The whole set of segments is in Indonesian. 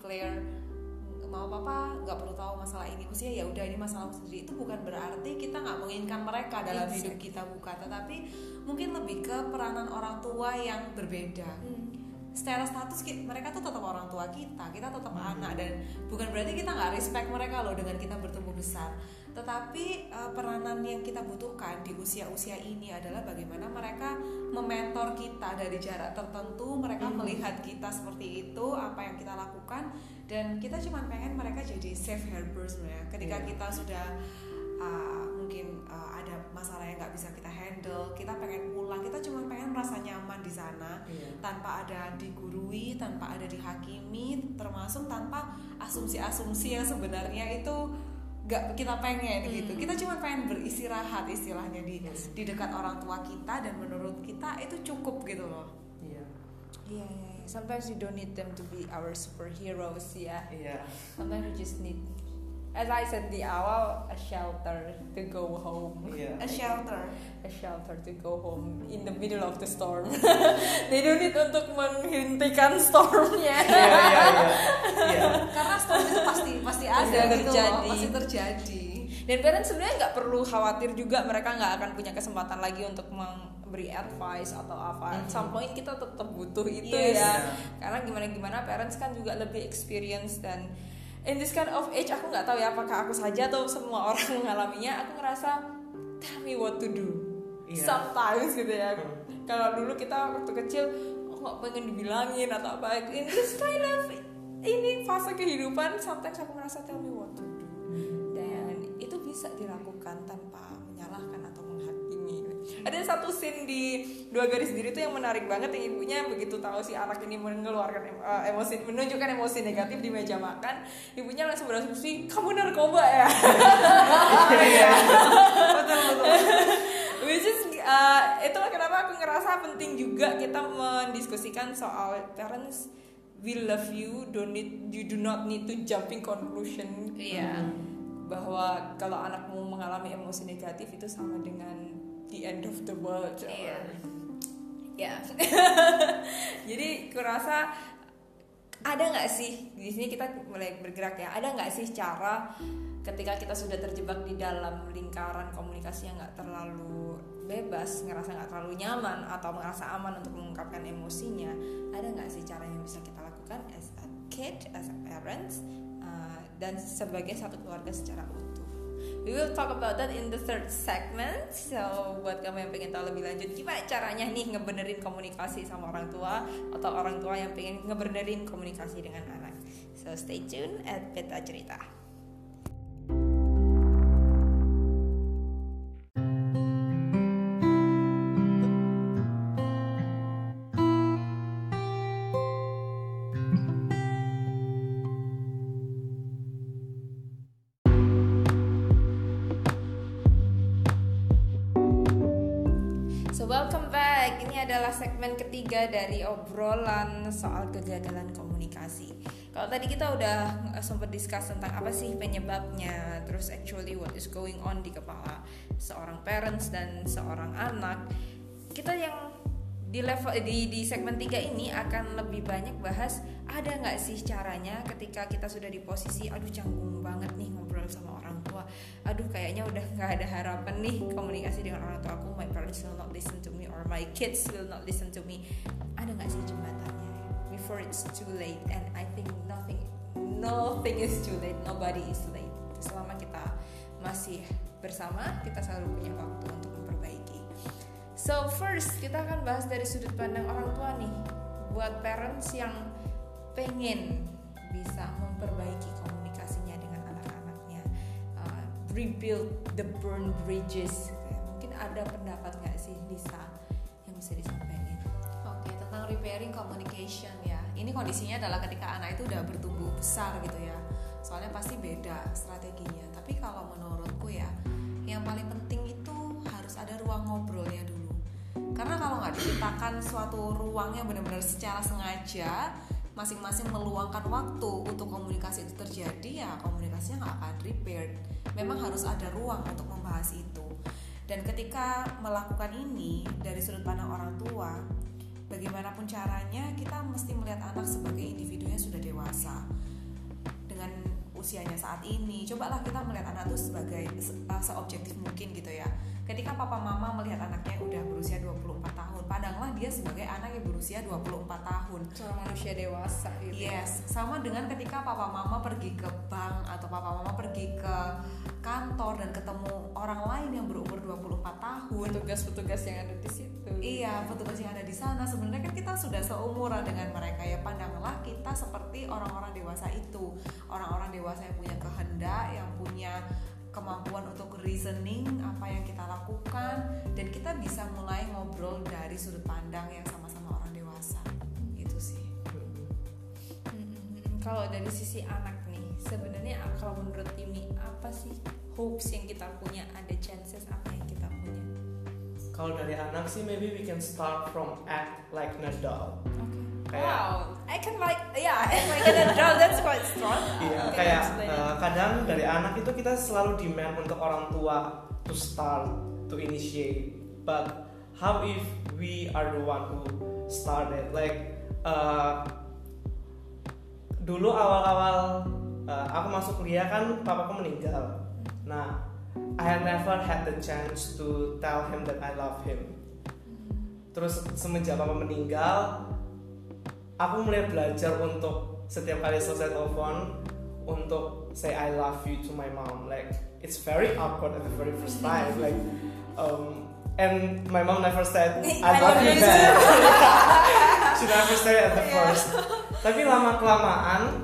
declare mau papa nggak perlu tahu masalah ini. Maksudnya ya udah ini masalah sendiri. Itu bukan berarti kita nggak menginginkan mereka dalam hidup kita bukan. Tetapi mungkin lebih ke peranan orang tua yang berbeda. Secara status mereka tuh tetap orang tua kita kita tetap anak dan bukan berarti kita nggak respect mereka loh dengan kita bertumbuh besar. Tetapi eh, peranan yang kita butuhkan di usia-usia ini adalah bagaimana mereka mementor kita dari jarak tertentu mereka melihat kita seperti itu apa yang kita lakukan dan kita cuma pengen mereka jadi safe harbor sebenarnya ketika Iya. kita sudah uh, mungkin uh, ada masalah yang nggak bisa kita handle kita pengen pulang kita cuma pengen merasa nyaman di sana Iya. tanpa ada digurui tanpa ada dihakimi termasuk tanpa asumsi-asumsi yang sebenarnya itu nggak kita pengen gitu kita cuma pengen beristirahat istilahnya di Yes. di dekat orang tua kita dan menurut kita itu cukup gitu loh Iya. Iya, iya, iya. Sometimes you don't need them to be our superheroes ya. Iya. Sometimes you just need, as I said di awal, a shelter to go home. Iya. a shelter A shelter to go home in the middle of the storm. They don't need untuk menghentikan stormnya. Iya, iya, iya. Iya. karena storm itu pasti pasti Pasti ada gitu loh terjadi. pasti terjadi Dan parents sebenarnya nggak perlu khawatir juga mereka nggak akan punya kesempatan lagi untuk memberi advice atau apa. At some point kita tetap butuh itu Yes. ya. Iya. Karena gimana gimana parents kan juga lebih experience dan in this kind of age aku nggak tahu ya apakah aku saja atau semua orang mengalaminya. Aku ngerasa tell me what to do. Iya. Sometimes gitu ya. Hmm. Kalau dulu kita waktu kecil oh, nggak pengen dibilangin atau apa. In this kind of ini fase kehidupan sometimes aku merasa tell me what to do dan itu bisa dilakukan tanpa. Ada satu scene di dua garis diri itu yang menarik banget yang ibunya begitu tahu si anak ini mengeluarkan eh, emosi menunjukkan emosi negatif di meja makan, ibunya langsung berasumsi kamu narkoba ya. Iya. Betul betul. Which is uh, itulah kenapa aku ngerasa penting juga kita mendiskusikan soal parents we love you don't need you do not need to jumping conclusion Iya. bahwa kalau anakmu mengalami emosi negatif itu sama dengan the end of the world Iya. ya. Jadi kurasa ada nggak sih di sini kita mulai bergerak ya ada nggak sih cara ketika kita sudah terjebak di dalam lingkaran komunikasi yang nggak terlalu bebas ngerasa nggak terlalu nyaman atau merasa aman untuk mengungkapkan emosinya ada nggak sih cara yang bisa kita lakukan as a kid as a parents uh, dan sebagai satu keluarga secara utuh We will talk about that in the third segment. So buat kamu yang pengen tahu lebih lanjut gimana caranya nih ngebenerin komunikasi sama orang tua atau orang tua yang pengen ngebenerin komunikasi dengan anak. So stay tune at Beta Cerita. Welcome back. Ini adalah segmen ketiga dari obrolan soal kegagalan komunikasi. Kalau tadi kita udah eh, sempat discuss tentang apa sih penyebabnya, terus actually what is going on di kepala seorang parents dan seorang anak. Kita yang di level di di segmen 3 ini akan lebih banyak bahas ada nggak sih caranya ketika kita sudah di posisi aduh canggung banget nih sama orang tua. Aduh kayaknya udah nggak ada harapan nih komunikasi dengan orang tua aku. My parents will not listen to me or my kids will not listen to me. Ada nggak sih jembatannya? Before it's too late and I think nothing nothing is too late. Nobody is late. Selama kita masih bersama kita selalu punya waktu untuk memperbaiki. So first kita akan bahas dari sudut pandang orang tua nih. Buat parents yang pengen bisa memperbaiki Rebuild the burned bridges Mungkin ada pendapat nggak sih Lisa yang bisa disampaikan Oke, tentang repairing communication ya. Ini kondisinya adalah ketika anak itu udah bertumbuh besar gitu ya. Soalnya pasti beda strateginya. Tapi kalau menurutku ya, yang paling penting itu harus ada ruang ngobrolnya dulu. Karena kalau nggak diciptakan suatu ruang yang benar-benar secara sengaja, masing-masing meluangkan waktu untuk komunikasi itu terjadi ya komunikasinya nggak akan repaired. Memang harus ada ruang untuk membahas itu. Dan ketika melakukan ini dari sudut pandang orang tua bagaimanapun caranya kita mesti melihat anak sebagai individu yang sudah dewasa. Dengan usianya saat ini cobalah kita melihat anak itu sebagai se- uh, seobjektif mungkin gitu ya. Ketika papa mama melihat anaknya udah berusia 24 pandanglah dia sebagai anak yang berusia 24 tahun. Seorang manusia dewasa gitu. Yes, sama dengan ketika papa mama pergi ke bank atau papa mama pergi ke kantor dan ketemu orang lain yang berumur 24 tahun. petugas-petugas yang ada di situ. Iya, petugas yang ada di sana. Sebenarnya kan kita sudah seumuran dengan mereka ya pandanglah kita seperti orang-orang dewasa itu. Orang-orang dewasa yang punya kehendak, yang punya kemampuan untuk reasoning apa yang kita lakukan kita bisa mulai ngobrol dari sudut pandang yang sama-sama orang dewasa. Itu sih. Mm-mm. kalau dari sisi anak nih sebenarnya kalau menurut Timi apa sih hopes yang kita punya ada chances apa yang kita punya Kalau dari anak sih maybe we can start from act like an adult. oke Kayak- wow I can like yeah I like an adult that's quite strong Iya, Can you kayak eh, kadang dari anak itu kita selalu demand untuk orang tua to start, to initiate. But how if we are the one who started? Like eh, dulu awal-awal eh, aku masuk kuliah kan papaku meninggal. Nah, I had never had the chance to tell him that I love him. Terus semenjak papa meninggal, aku mulai belajar untuk setiap kali selesai telepon untuk say I love you to my mom. Like it's very awkward at the very first time. Like um, and my mom never said I love you back. She never said at the first. Tapi lama kelamaan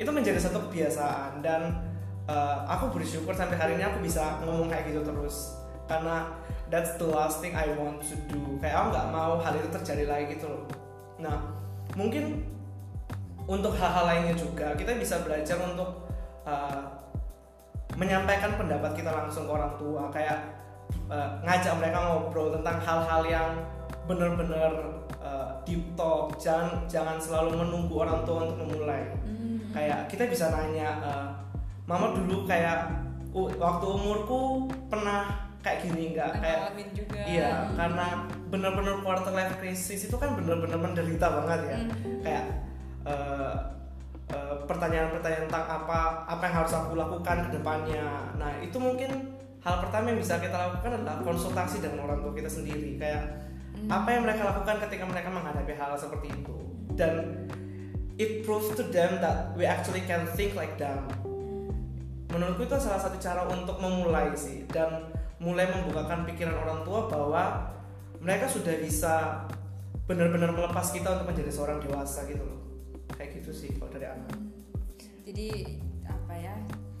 itu menjadi satu kebiasaan. Dan uh, aku bersyukur sampai hari ini aku bisa ngomong kayak gitu terus. Karena that's the last thing I want to do. Kayak aku nggak mau hal itu terjadi lagi gitu loh. Nah mungkin untuk hal-hal lainnya juga kita bisa belajar untuk uh, menyampaikan pendapat kita langsung ke orang tua. Kayak uh, ngajak mereka ngobrol tentang hal-hal yang benar-benar uh, deep talk jangan jangan selalu menunggu orang tua untuk memulai Hmm. kayak kita bisa nanya uh, mama dulu kayak "Uh, waktu umurku pernah kayak gini nggak kayak juga Iya, karena bener-bener quarter life crisis itu kan bener-bener menderita banget ya. Hmm. Kayak eh, eh, pertanyaan-pertanyaan tentang apa apa yang harus aku lakukan ke depannya. Nah, itu mungkin hal pertama yang bisa kita lakukan adalah konsultasi dengan orang tua kita sendiri. Kayak Hmm. apa yang mereka lakukan ketika mereka menghadapi hal seperti itu. Dan it proves to them that we actually can think like them. Menurutku itu salah satu cara untuk memulai sih dan mulai membukakan pikiran orang tua bahwa mereka sudah bisa benar-benar melepas kita untuk menjadi seorang dewasa gitu loh. Kayak gitu sih kalau dari anak. jadi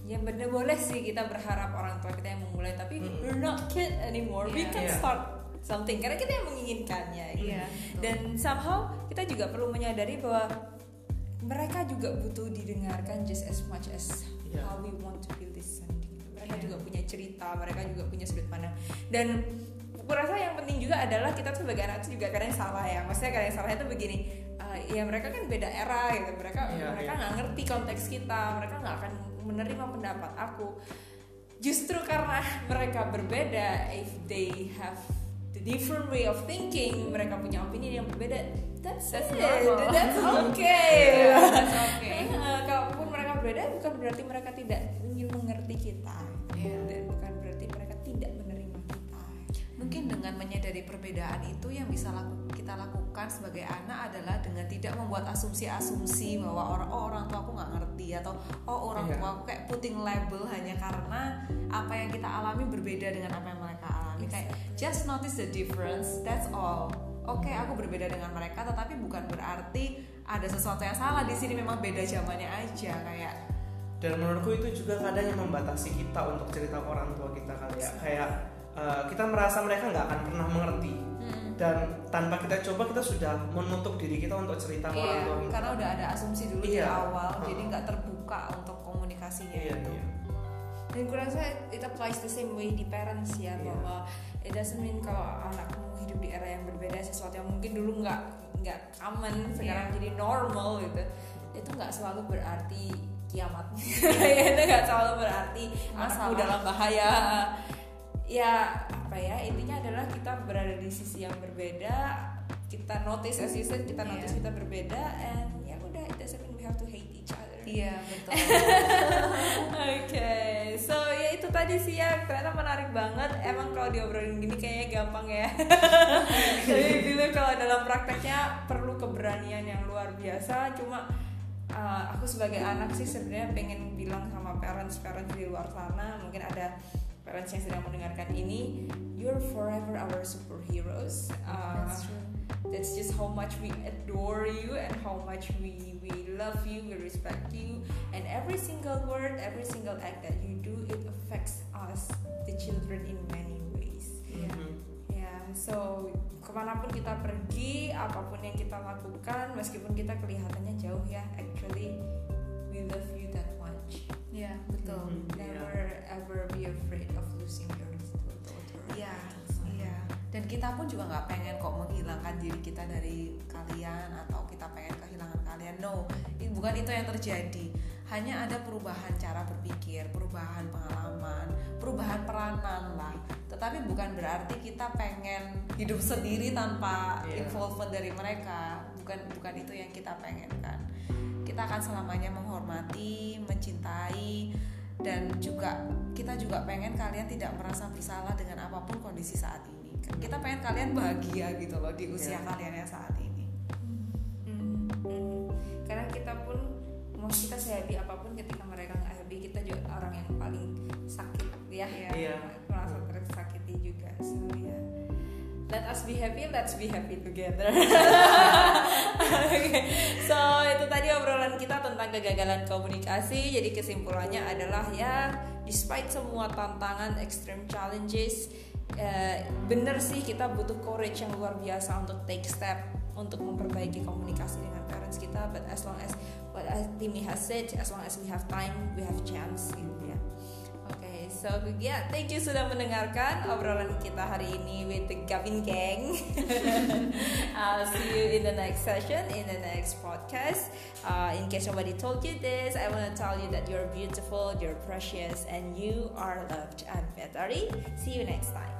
ya ya bener boleh sih kita berharap orang tua kita yang memulai tapi Mm-mm. we're not kid anymore we Iya. can Iya. start something karena kita yang menginginkannya gitu. Iya. dan somehow kita juga perlu menyadari bahwa mereka juga butuh didengarkan just as much as Iya. how we want to be listened gitu. mereka Iya. juga punya cerita mereka juga punya sudut pandang dan aku rasa yang penting juga adalah kita tuh sebagai anak tuh juga kadang salah ya maksudnya kadang salah itu begini uh, ya mereka kan beda era gitu mereka Iya, mereka iya. nggak ngerti konteks kita mereka nggak akan menerima pendapat aku justru karena mereka berbeda if they have the different way of thinking mereka punya opini yang berbeda that's, That's it. normal. that's okay Iya, that's okay. Eh, kalaupun mereka berbeda bukan berarti mereka tidak ingin mengerti kita Iya. dan bukan berarti mereka tidak menerima kita Mungkin dengan menyadari perbedaan itu yang bisa laku- kita lakukan sebagai anak adalah dengan tidak membuat asumsi-asumsi bahwa orang oh orang tua aku nggak ngerti atau oh orang Iya. tua aku kayak putting label hanya karena apa yang kita alami berbeda dengan apa yang mereka alami kayak just notice the difference that's all. Oke, aku berbeda dengan mereka, tetapi bukan berarti ada sesuatu yang salah di sini. Memang beda zamannya aja, kayak Dan menurutku itu juga kadang yang membatasi kita untuk cerita ke orang tua kita kali ya. Kayak eh, kita merasa mereka nggak akan pernah mengerti dan tanpa kita coba kita sudah menutup diri kita untuk cerita ke orang Iya, tua kita. karena udah ada asumsi dulu di Iya. awal, Heeh. jadi nggak terbuka untuk komunikasinya Iya, itu. iya. dan gue rasa it applies the same way di parents ya Iya. bahwa it doesn't mean kalau anakmu hidup di era yang berbeda sesuatu yang mungkin dulu nggak nggak common sekarang Iya. jadi normal gitu itu nggak selalu berarti kiamat itu nggak selalu berarti anakmu Masalah. dalam bahaya ya apa ya intinya adalah kita berada di sisi yang berbeda kita notice as you said kita notice Iya. kita berbeda and ya udah it doesn't mean we have to hate each other iya betul Oke, so ya itu tadi sih ya ternyata menarik banget. Emang kalau diobrolin gini kayaknya gampang ya. Tapi bila kalau dalam prakteknya perlu keberanian yang luar biasa. Cuma uh, aku sebagai anak sih sebenarnya pengen bilang sama parents parents di luar sana, mungkin ada parents yang sedang mendengarkan ini, you're forever our superheroes. Uh, That's true. that's just how much we adore you and how much we we love you we respect you and every single word every single act that you do it affects us the children in many ways Mhm. ya so ke mana pun kita pergi apa pun yang kita lakukan meskipun kita kelihatannya jauh ya actually we love you that much iya betul Mhm. never ever be afraid of losing your daughter Iya, iya. Dan kita pun juga nggak pengen kok menghilangkan diri kita dari kalian atau kita pengen kehilangan kalian. No, bukan itu yang terjadi. Hanya ada perubahan cara berpikir, perubahan pengalaman, perubahan peranan lah. Tetapi bukan berarti kita pengen hidup sendiri tanpa Iya. involvement dari mereka. Bukan bukan itu yang kita pengen kan. Kita akan selamanya menghormati, mencintai dan juga kita juga pengen kalian tidak merasa bersalah dengan apa pun kondisi saat ini. Kita pengen kalian bahagia gitu loh di usia Iya. kalian yang saat ini. Hmm, hmm. karena kita pun mau kita sehappy apa pun ketika mereka nggak happy kita juga orang yang paling sakit ya Iya. Iya. merasa tersakiti juga so ya let us be happy let's be happy together. Oke, so itu tadi obrolan kita tentang kegagalan komunikasi. Jadi kesimpulannya adalah ya despite semua tantangan extreme challenges eh, bener sih kita butuh courage yang luar biasa untuk take step untuk memperbaiki komunikasi dengan parents kita. But as long as what Timmy has said as long as we have time we have chance gitu so ya thank you sudah mendengarkan obrolan kita hari ini with the Gavin Gang. I'll see you in the next session, in the next podcast. Uh, in case nobody told you this, I want to tell you that you're beautiful, you're precious, and you are loved. I'm Betari. See you next time.